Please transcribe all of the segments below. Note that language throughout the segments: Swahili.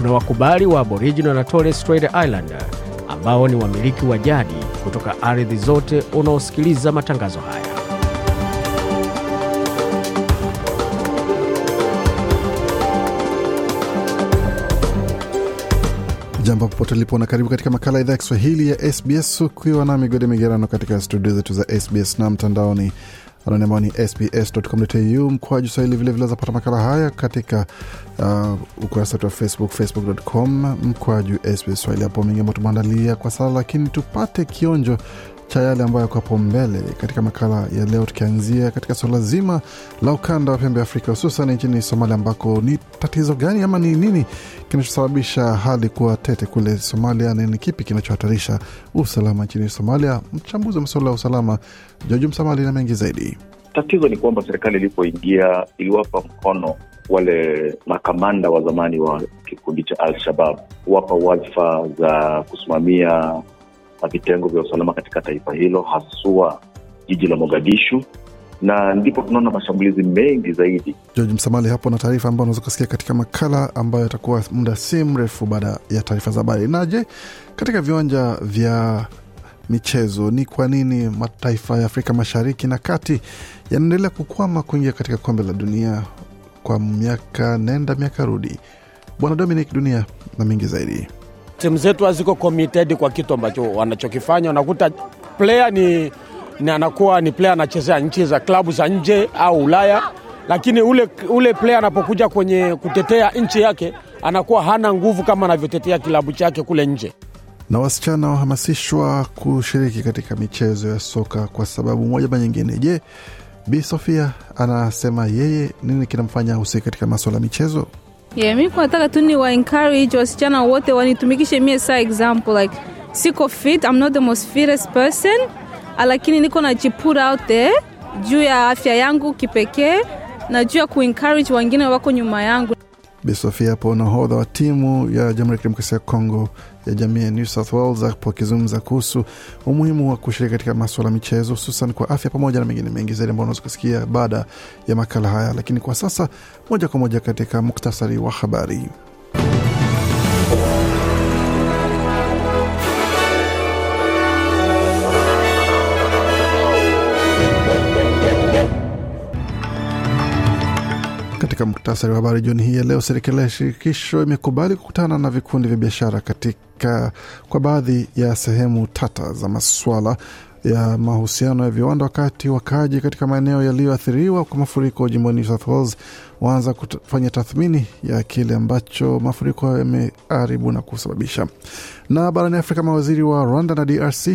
kuna wakubali wa aboriginal na torres strait islander ambao ni wamiliki wa jadi kutoka ardhi zote unaosikiliza matangazo haya. Jambo popote ulipo na karibu katika makala ya idhaa ya kiswahili ya sbs ukiwa na migode migerano katika studio zetu za sbs na mtandaoni anani ambao ni sbs.com.au mkoaju swahili vilevile zapata makala haya katika uh, ukurasa wetu wa facebook facebook.com mkoaju sbs swahili. Hapo mengi ambao tumeandalia kwa sala lakini tupate kionjo cha yale ambayo yako hapo mbele katika makala ya leo tukianzia katika suala zima la ukanda wa pembe ya afrika hususan nchini somalia ambako ni tatizo gani ama ni nini kinachosababisha hali kuwa tete kule somalia na ni kipi kinachohatarisha usalama nchini somalia? Mchambuzi wa masuala ya usalama joju msamali na mengi zaidi. Tatizo ni kwamba serikali ilipoingia iliwapa mkono wale makamanda wa zamani wa kikundi cha Al-Shabab, kuwapa wadhifa za kusimamia vitengo vya usalama katika taifa hilo, haswa jiji la Mogadishu, na ndipo tunaona mashambulizi mengi zaidi. George Msamali hapo na taarifa ambayo unaweza kusikia katika makala ambayo yatakuwa muda si mrefu baada ya taarifa za habari. Na je, katika viwanja vya michezo ni kwa nini mataifa ya Afrika Mashariki na Kati yanaendelea kukwama kuingia katika kombe la dunia kwa miaka nenda miaka rudi? Bwana Dominic Dunia na mengi zaidi. Timu zetu haziko committed kwa kitu ambacho wanachokifanya. Unakuta player ni, ni anakuwa ni player anachezea nchi za klabu za nje au Ulaya, lakini ule, ule player anapokuja kwenye kutetea nchi yake anakuwa hana nguvu kama anavyotetea kilabu chake kule nje. na wasichana wahamasishwa kushiriki katika michezo ya soka kwa sababu moja ama nyingine. Je, Bi Sofia anasema yeye nini kinamfanya ahusike katika maswala ya michezo? Yeah, mi nataka tu ni wa encourage wasichana wote wanitumikishe mie saa example like siko fit, I'm not the most fittest person, lakini niko na put out there juu ya afya yangu kipekee na juu ya kuencourage wengine wako nyuma yangu. Bi Sofia hapo nahodha wa timu ya Jamhuri ya Kidemokrasia ya Kongo ya jamii ya New South Wales akizungumza kuhusu umuhimu wa kushiriki katika maswala ya michezo hususan kwa afya pamoja na mengine mengi zaidi ambao unaweza kusikia baada ya makala haya, lakini kwa sasa moja kwa moja katika muktasari wa habari. Katika muktasari wa habari jioni hii ya leo, serikali ya shirikisho imekubali kukutana na vikundi vya biashara katika kwa baadhi ya sehemu tata za maswala ya mahusiano ya viwanda, wakati wakaaji katika maeneo yaliyoathiriwa kwa mafuriko jimboni South Wales waanza kufanya tathmini ya kile ambacho mafuriko yameharibu na kusababisha. Na barani Afrika, mawaziri wa Rwanda na DRC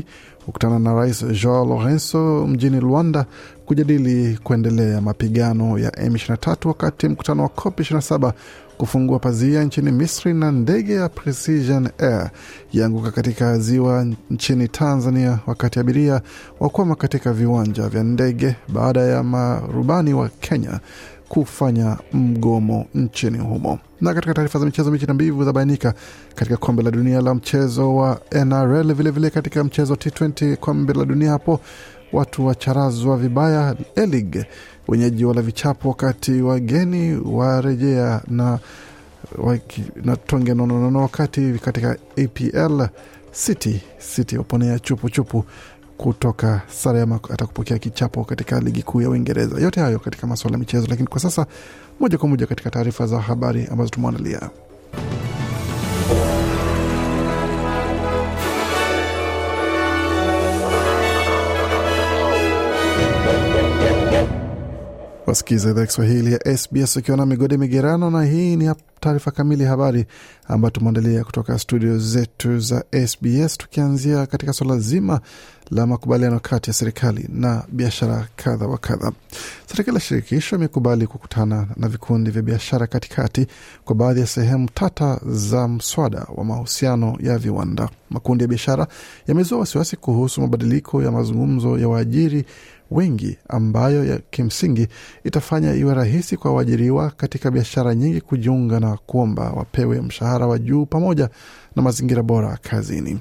kukutana na Rais Joao Lorenzo mjini Luanda kujadili kuendelea mapigano ya M23 wakati mkutano wa COP 27 kufungua pazia nchini Misri na ndege ya Precision Air yaanguka katika ziwa nchini Tanzania wakati abiria wakwama katika viwanja vya ndege baada ya marubani wa Kenya kufanya mgomo nchini humo. Na katika taarifa za michezo, mechi na mbivu zabainika katika kombe la dunia la mchezo wa NRL, vilevile vile katika mchezo wa T20 kombe la dunia hapo watu wacharazwa vibaya Elig wenyeji wala vichapo wakati wageni warejea na, waki, na tonge nononono wakati katika APL City City waponea chupu chupu kutoka sare ama hata kupokea kichapo katika ligi kuu ya Uingereza. Yote hayo katika masuala ya michezo, lakini kwa sasa moja kwa moja katika taarifa za habari ambazo tumeandalia. Wasikiza idhaa Kiswahili ya SBS ukiwa na migode migerano, na hii ni taarifa kamili ya habari ambayo tumeandalia kutoka studio zetu za SBS, tukianzia katika swala zima la makubaliano kati ya serikali na biashara kadha wa kadha. Serikali ya shirikisho imekubali kukutana na vikundi vya biashara katikati kwa baadhi ya sehemu tata za mswada wa mahusiano ya viwanda. Makundi ya biashara yamezua wasiwasi kuhusu mabadiliko ya mazungumzo ya waajiri wengi ambayo ya kimsingi itafanya iwe rahisi kwa waajiriwa katika biashara nyingi kujiunga na kuomba wapewe mshahara wa juu pamoja na mazingira bora kazini.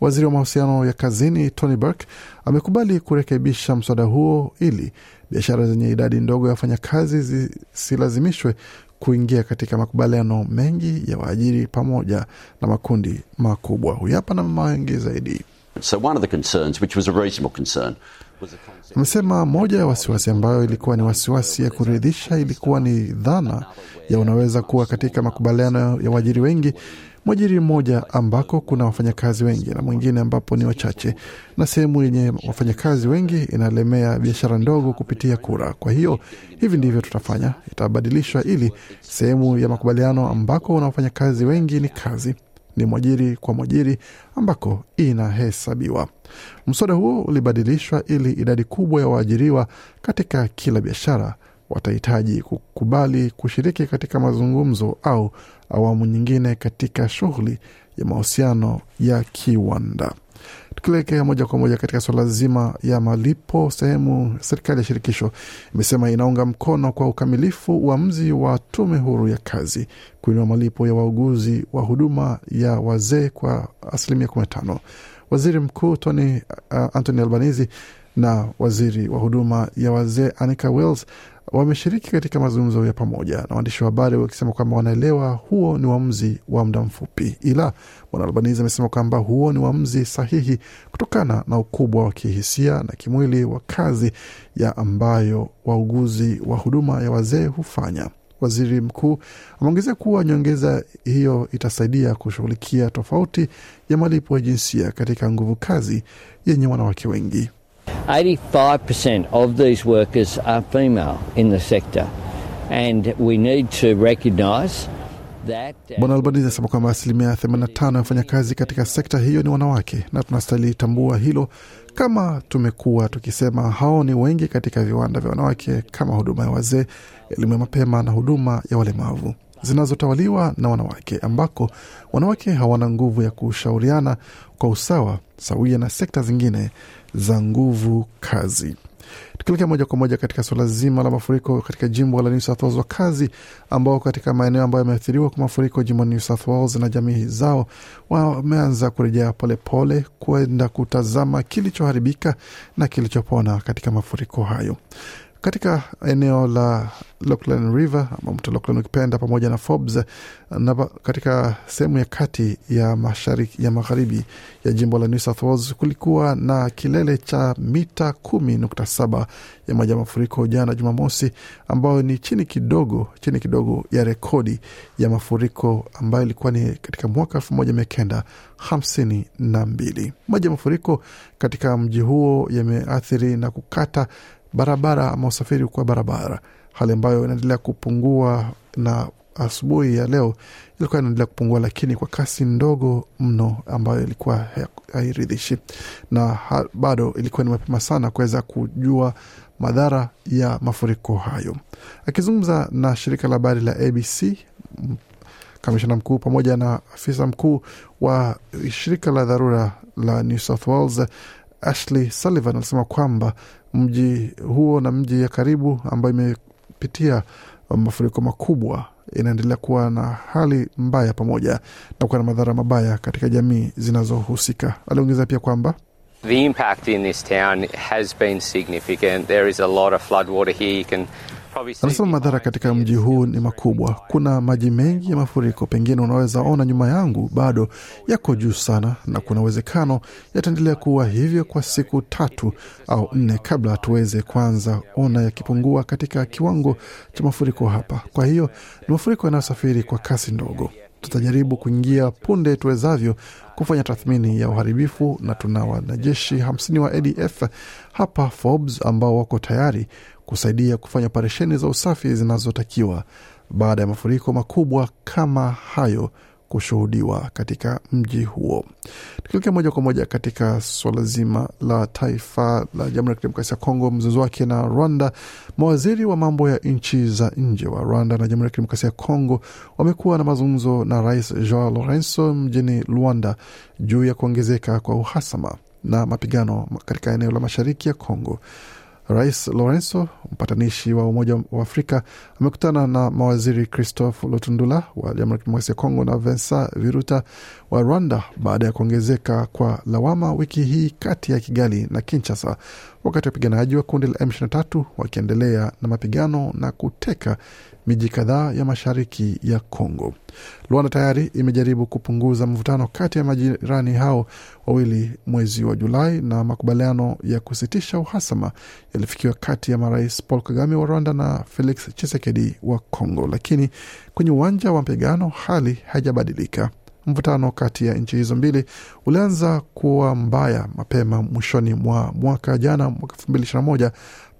Waziri wa mahusiano ya kazini Tony Burke amekubali kurekebisha mswada huo ili biashara zenye idadi ndogo ya wafanyakazi zisilazimishwe kuingia katika makubaliano mengi ya waajiri pamoja na makundi makubwa. Huyu na mengi zaidi. So one of the concerns, which was a reasonable concern, Amesema moja ya wasiwasi ambayo ilikuwa ni wasiwasi ya kuridhisha ilikuwa ni dhana ya unaweza kuwa katika makubaliano ya waajiri wengi, mwajiri mmoja ambako kuna wafanyakazi wengi na mwingine ambapo ni wachache, na sehemu yenye wafanyakazi wengi inalemea biashara ndogo kupitia kura. Kwa hiyo hivi ndivyo tutafanya, itabadilishwa ili sehemu ya makubaliano ambako una wafanyakazi wengi ni kazi ni mwajiri kwa mwajiri ambako inahesabiwa. Mswada huo ulibadilishwa ili idadi kubwa ya waajiriwa katika kila biashara watahitaji kukubali kushiriki katika mazungumzo au awamu nyingine katika shughuli ya mahusiano ya kiwanda. Tukielekea moja kwa moja katika suala zima ya malipo, sehemu serikali ya shirikisho imesema inaunga mkono kwa ukamilifu uamuzi wa tume huru ya kazi kuinua malipo ya wauguzi wa huduma ya wazee kwa asilimia 15. Waziri Mkuu Tony uh, Anthony Albanese na waziri wa huduma ya wazee Anika Wells wameshiriki katika mazungumzo ya pamoja na waandishi wa habari wakisema kwamba wanaelewa huo ni uamuzi wa muda mfupi, ila bwana Albanizi amesema kwamba huo ni uamuzi sahihi kutokana na ukubwa wa kihisia na kimwili wa kazi ya ambayo wauguzi wa huduma ya wazee hufanya. Waziri mkuu ameongezea kuwa nyongeza hiyo itasaidia kushughulikia tofauti ya malipo ya jinsia katika nguvu kazi yenye wanawake wengi. 85% of these workers are female in the sector, and we need to recognise that. Bwana Albanese anasema kwamba asilimia 85 ya wafanyakazi katika sekta hiyo ni wanawake, na tunastahili tambua hilo, kama tumekuwa tukisema hao ni wengi katika viwanda vya wanawake kama huduma ya wazee, elimu ya mapema na huduma ya walemavu zinazotawaliwa na wanawake, ambako wanawake hawana nguvu ya kushauriana kwa usawa sawia na sekta zingine za nguvu kazi. Tukielekea moja kwa moja katika suala zima la mafuriko katika jimbo la New South Wales, wakazi ambao katika maeneo ambayo yameathiriwa kwa mafuriko jimbo New South Wales na jamii zao wameanza kurejea polepole kwenda kutazama kilichoharibika na kilichopona katika mafuriko hayo katika eneo la Lachlan River ama mto Lachlan ukipenda, pamoja na Forbes na katika sehemu ya kati ya mashariki ya magharibi ya jimbo la New South Wales kulikuwa na kilele cha mita kumi nukta saba ya maji ya mafuriko jana Jumamosi, ambayo ni chini kidogo chini kidogo ya rekodi ya mafuriko ambayo ilikuwa ni katika mwaka elfu moja mia kenda hamsini na mbili. Maji ya mafuriko katika mji huo yameathiri na kukata barabara ama usafiri kwa barabara, hali ambayo inaendelea kupungua na asubuhi ya leo ilikuwa inaendelea kupungua, lakini kwa kasi ndogo mno ambayo ilikuwa hairidhishi, na bado ilikuwa ni mapema sana kuweza kujua madhara ya mafuriko hayo. Akizungumza na shirika la habari la ABC, kamishna mkuu pamoja na afisa mkuu wa shirika la dharura la New South Wales Ashley Sullivan alisema kwamba mji huo na mji ya karibu ambayo imepitia mafuriko makubwa inaendelea kuwa na hali mbaya pamoja na kuwa na madhara mabaya katika jamii zinazohusika. Aliongeza pia kwamba The impact in this town has been significant. There is a lot of floodwater here. You can anasema madhara katika mji huu ni makubwa. Kuna maji mengi ya mafuriko, pengine unaweza ona nyuma yangu bado yako juu sana, na kuna uwezekano yataendelea kuwa hivyo kwa siku tatu au nne kabla tuweze kuanza ona yakipungua katika kiwango cha mafuriko hapa. Kwa hiyo ni mafuriko yanayosafiri kwa kasi ndogo. Tutajaribu kuingia punde tuwezavyo kufanya tathmini ya uharibifu, na tuna wanajeshi hamsini wa ADF hapa Forbes ambao wako tayari kusaidia kufanya operesheni za usafi zinazotakiwa baada ya mafuriko makubwa kama hayo kushuhudiwa katika mji huo. Tukielekea moja kwa moja katika suala zima la taifa la Jamhuri ya Kidemokrasia ya Kongo, mzozo wake na Rwanda, mawaziri wa mambo ya nchi za nje wa Rwanda na Jamhuri ya Kidemokrasia ya Kongo wamekuwa na mazungumzo na Rais Joao Lorenzo mjini Luanda juu ya kuongezeka kwa uhasama na mapigano katika eneo la mashariki ya Kongo. Rais Lorenzo, mpatanishi wa Umoja wa Afrika, amekutana na mawaziri Christophe Lutundula wa Jamhuri ya Kidemokrasia ya Kongo na Vincent Biruta wa Rwanda baada ya kuongezeka kwa lawama wiki hii kati ya Kigali na Kinshasa, wakati wapiganaji wa kundi la M23 wakiendelea na mapigano na kuteka miji kadhaa ya mashariki ya Kongo. Rwanda tayari imejaribu kupunguza mvutano kati ya majirani hao wawili mwezi wa Julai, na makubaliano ya kusitisha uhasama yalifikiwa kati ya marais Paul Kagame wa Rwanda na Felix Tshisekedi wa Kongo, lakini kwenye uwanja wa mapigano hali haijabadilika. Mvutano kati ya nchi hizo mbili ulianza kuwa mbaya mapema mwishoni mwa mwaka jana, mwaka elfu mbili ishirini na moja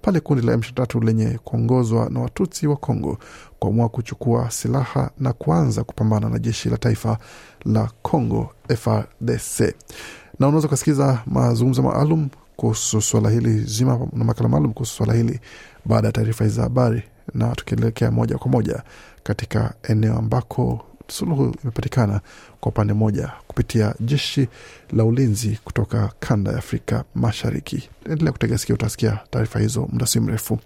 pale kundi la M23 lenye kuongozwa na Watutsi wa Kongo kuamua kuchukua silaha na kuanza kupambana na jeshi la taifa la Kongo FARDC. Na unaweza ukasikiza mazungumzo maalum kuhusu suala hili zima na makala maalum kuhusu swala hili baada ya taarifa hizi za habari, na tukielekea moja kwa moja katika eneo ambako suluhu imepatikana kwa upande mmoja kupitia jeshi la ulinzi kutoka kanda ya Afrika Mashariki. Endelea kutega sikio, utasikia taarifa hizo muda si mrefu.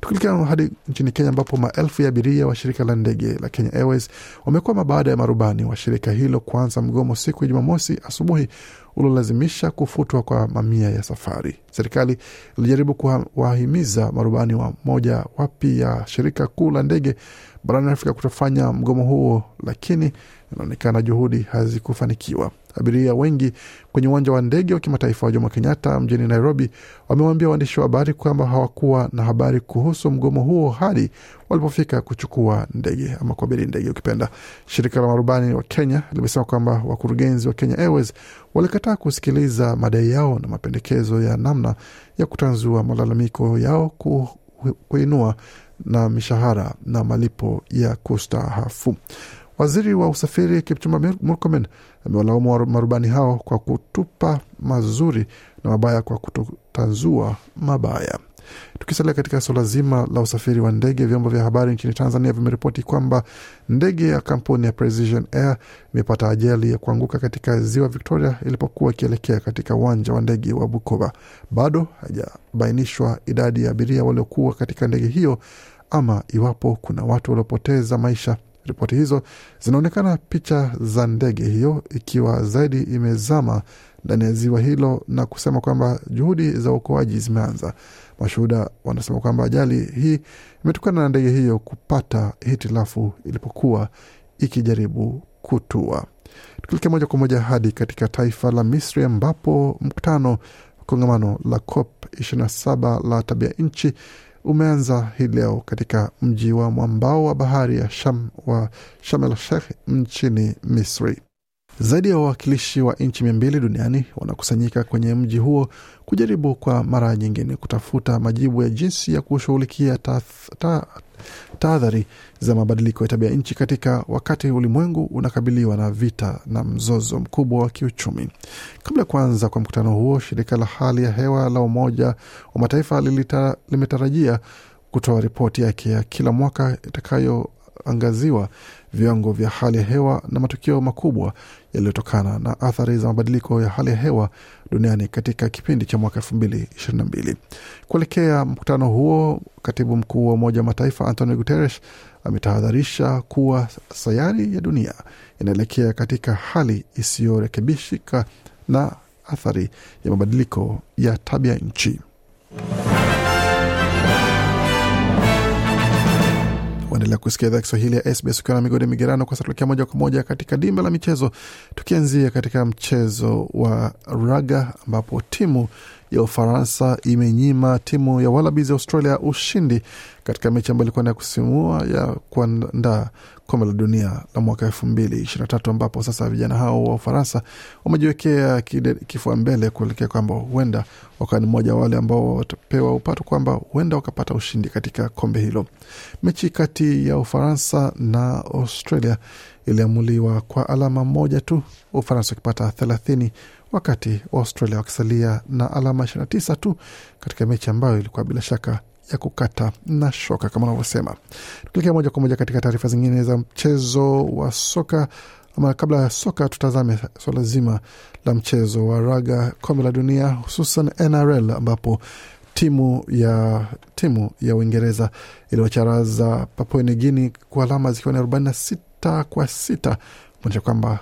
Tukielekea hadi nchini Kenya ambapo maelfu ya abiria wa shirika la ndege la Kenya Airways wamekwama baada ya marubani wa shirika hilo kuanza mgomo siku ya Jumamosi asubuhi uliolazimisha kufutwa kwa mamia ya safari. Serikali ilijaribu kuwahimiza marubani wa moja wapi ya shirika kuu la ndege barani Afrika kutofanya mgomo huo, lakini inaonekana juhudi hazikufanikiwa. Abiria wengi kwenye uwanja wa ndege wa kimataifa wa Jomo Kenyatta mjini Nairobi wamewaambia waandishi wa habari kwamba hawakuwa na habari kuhusu mgomo huo hadi walipofika kuchukua ndege ama kuabiri ndege ukipenda. Shirika la marubani wa Kenya limesema kwamba wakurugenzi wa Kenya Airways walikataa kusikiliza madai yao na mapendekezo ya namna ya kutanzua malalamiko yao ku, kuinua na mishahara na malipo ya kustaafu. Waziri wa usafiri Kipchumba Murkomen amewalaumu marubani hao kwa kutupa mazuri na mabaya kwa kutotanzua mabaya. Tukisalia katika suala zima la usafiri wa ndege, vyombo vya habari nchini Tanzania vimeripoti kwamba ndege ya kampuni ya Precision Air imepata ajali ya kuanguka katika ziwa Victoria ilipokuwa ikielekea katika uwanja wa ndege wa Bukoba. Bado hajabainishwa idadi ya abiria waliokuwa katika ndege hiyo ama iwapo kuna watu waliopoteza maisha. Ripoti hizo zinaonekana picha za ndege hiyo ikiwa zaidi imezama ndani ya ziwa hilo na kusema kwamba juhudi za uokoaji zimeanza. Mashuhuda wanasema kwamba ajali hii imetokana na ndege hiyo kupata hitilafu ilipokuwa ikijaribu kutua. Tukilekea moja kwa moja hadi katika taifa la Misri ambapo mkutano kongamano la COP 27 la tabia nchi umeanza hii leo katika mji wa mwambao wa bahari ya Sham wa Sharm el nchini Misri. Zaidi ya wawakilishi wa nchi mia mbili duniani wanakusanyika kwenye mji huo kujaribu kwa mara nyingine kutafuta majibu ya jinsi ya kushughulikia tahadhari za mabadiliko ya tabia nchi katika wakati ulimwengu unakabiliwa na vita na mzozo mkubwa wa kiuchumi. Kabla ya kuanza kwa mkutano huo, shirika la hali ya hewa la Umoja wa Mataifa lilita, limetarajia kutoa ripoti yake ya kila mwaka itakayoangaziwa viwango vya hali ya hewa na matukio makubwa yaliyotokana na athari za mabadiliko ya hali ya hewa duniani katika kipindi cha mwaka elfu mbili ishirini na mbili. Kuelekea mkutano huo, katibu mkuu wa Umoja wa Mataifa Antonio Guterres ametahadharisha kuwa sayari ya dunia inaelekea katika hali isiyorekebishika na athari ya mabadiliko ya tabia nchi. Waendelea kusikia idhaa Kiswahili ya SBS ukiwa na migodi migerano. Kwa sasa moja kwa moja katika dimba la michezo, tukianzia katika mchezo wa raga ambapo timu ya Ufaransa imenyima timu ya Wallabies ya Australia ushindi katika mechi ambayo ilikuwa ya kusimua ya kuandaa kombe la dunia la mwaka elfu mbili ishirini na tatu ambapo sasa vijana hao wa Ufaransa wamejiwekea kifua mbele kuelekea kwamba huenda wakawa ni mmoja wale ambao watapewa upato kwamba huenda wakapata ushindi katika kombe hilo. Mechi kati ya Ufaransa na Australia iliamuliwa kwa alama moja tu, Ufaransa wakipata thelathini wakati wa Australia wakisalia na alama 29 tu katika mechi ambayo ilikuwa bila shaka ya kukata na shoka kama unavyosema. Tukielekea moja kwa moja katika taarifa zingine za mchezo wa soka ama kabla ya soka, tutazame swala zima la mchezo wa raga kombe la dunia, hususan NRL ambapo timu ya timu ya Uingereza iliwacharaza Papua New Guinea kwa alama zikiwa ni arobaini na sita kwa sita kuonyesha kwamba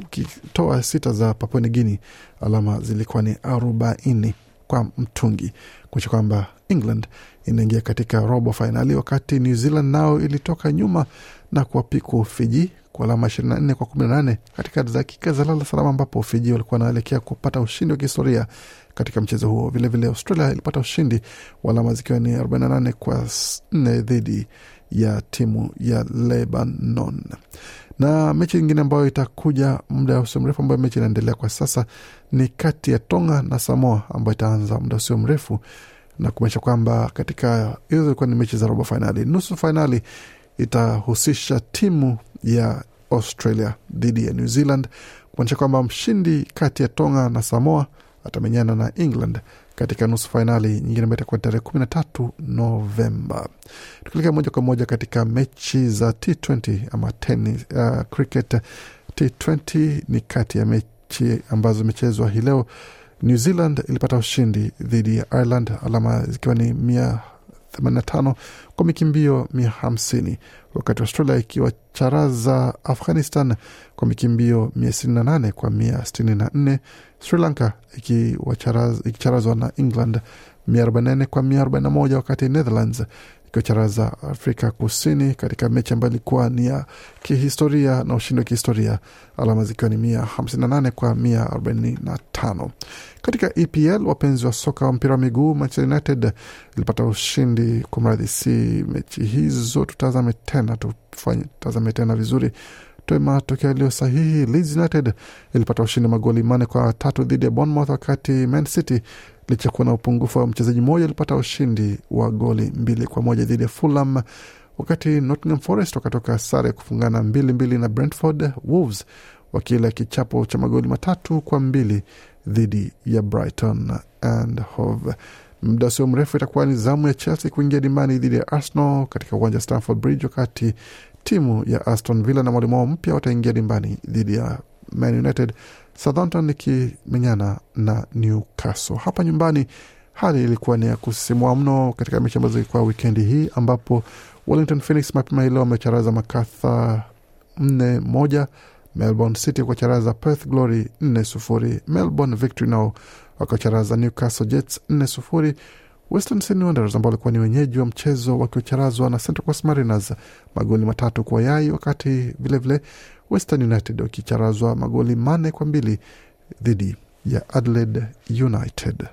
ukitoa sita za Papua New Guinea alama zilikuwa ni arobaini kwa mtungi kuisha kwamba England inaingia katika robo fainali, wakati New Zealand nao ilitoka nyuma na kuwapiku Fiji kwa alama 24 kwa 18 katika dakika za lala salama, ambapo Fiji walikuwa wanaelekea kupata ushindi wa kihistoria katika mchezo huo. Vilevile vile Australia ilipata ushindi wa alama zikiwa ni 48 kwa 4 dhidi ya timu ya Lebanon. Na mechi nyingine ambayo itakuja muda usio mrefu, ambayo mechi inaendelea kwa sasa ni kati ya Tonga na Samoa ambayo itaanza muda usio mrefu na kumaanisha kwamba katika hizo zilikuwa ni mechi za robo fainali. Nusu fainali itahusisha timu ya Australia dhidi ya New Zealand, kumaanisha kwamba mshindi kati ya Tonga na Samoa atamenyana na England katika nusu fainali nyingine ambayo itakuwa tarehe kumi na tatu Novemba. Tukielekea moja kwa moja katika mechi za T20 ama tenis, uh, cricket T20 ni kati ya mechi ambazo zimechezwa hii leo. New Zealand ilipata ushindi dhidi ya Ireland, alama zikiwa ni mia 85 kwa mikimbio mia hamsini wakati Australia ikiwa charaza Afghanistan kwa mikimbio mia sitini na nane kwa mia sitini na nne Sri Lanka ikicharazwa na England mia arobaini na nne kwa mia arobaini na moja wakati Netherlands ikiwacharaza Afrika Kusini katika mechi ambayo ilikuwa ni ya kihistoria na ushindi wa kihistoria, alama zikiwa ni mia hamsini na nane kwa mia arobaini na tano. Katika EPL, wapenzi wa soka wa mpira wa miguu, Manchester United ilipata ushindi. Kwa mradhi, si mechi hizo tutazame tena, tufanye tazame tena vizuri matokeo yaliyo sahihi. Leeds United ilipata ushindi magoli manne kwa tatu dhidi ya Bournemouth, wakati Man City licha kuwa na upungufu wa mchezaji mmoja alipata ushindi wa goli mbili kwa moja dhidi ya Fulham, wakati Nottingham Forest wakatoka sare kufungana mbili mbili na Brentford. Wolves wakila kichapo cha magoli matatu kwa mbili dhidi ya Brighton and Hove. Muda usio mrefu itakuwa ni zamu ya Chelsea kuingia dimbani dhidi ya Arsenal katika uwanja wa Stamford Bridge, wakati timu ya Aston Villa na mwalimu wao mpya wataingia dimbani dhidi ya Man United, Southampton ikimenyana na Newcastle. Hapa nyumbani hali ilikuwa ni ya kusisimua mno katika mechi ambazo ilikuwa wikendi hii, ambapo Wellington Phoenix mapema hii leo wamecharaza Makatha nne moja, Melbourne City kuwacharaza Perth Glory nne sufuri, Melbourne Victory nao wakacharaza Newcastle Jets nne sufuri, Western Sydney Wanderers ambao walikuwa ni wenyeji wa mchezo wakiwacharazwa na Central Coast Mariners magoli matatu kwa yai, wakati vilevile vile Western United wakicharazwa magoli manne kwa mbili dhidi ya Adelaide United.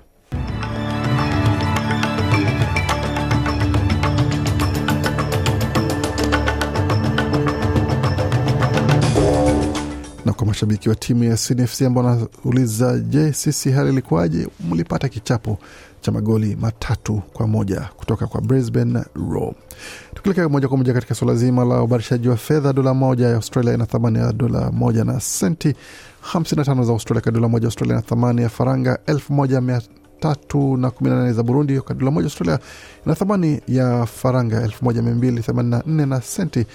Na kwa mashabiki wa timu ya CNFC ambao wanauliza je, sisi hali ilikuwaje? Mlipata kichapo cha magoli matatu kwa moja kutoka kwa Brisbane Roar. Tukielekea moja kwa moja katika suala zima la ubadilishaji wa fedha, dola moja ya Australia ina thamani ya dola moja na senti 55 za Australia. Kwa dola moja Australia ina thamani ya faranga 1318 za Burundi. Kwa dola moja Australia ina thamani ya faranga 1284 na senti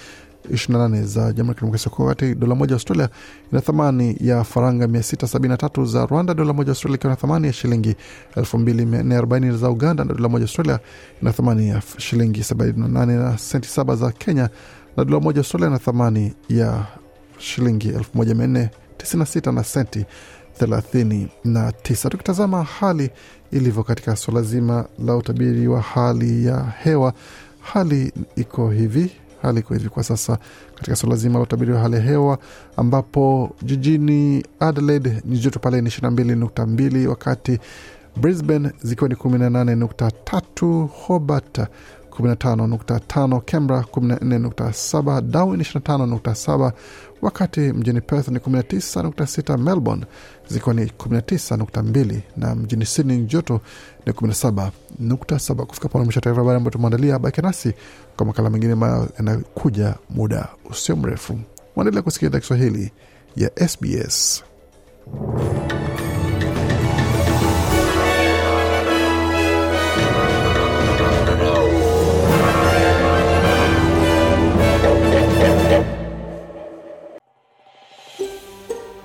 28 za Jamhuri ya Kidemokrasia ya Kongo, wakati dola moja Australia ina thamani ya faranga 673 za Rwanda, dola moja Australia ikiwa na thamani ya shilingi 2440 za Uganda, na dola moja Australia ina thamani ya shilingi 78 na senti 7 za Kenya, na dola moja Australia ina thamani ya shilingi 1496 na senti 39. Tukitazama hali ilivyo katika suala zima la utabiri wa hali ya hewa, hali iko hivi hali iko hivi kwa sasa katika suala zima la utabiri wa hali ya hewa, ambapo jijini Adelaide nyuzi joto pale ni 22.2, wakati Brisbane zikiwa ni 18.3, Hobart 15.5, Canberra 14.7, Darwin 25.7, wakati mjini Perth ni 19.6, Melbourne zikiwa ni 19.2 na mjini Sydney joto ni 17.7. Kufika pona mwisho taarifa habari ambayo tumeandalia. Baki nasi kwa makala mengine ambayo yanakuja muda usio mrefu. Waendelea kusikia idhaa Kiswahili ya SBS.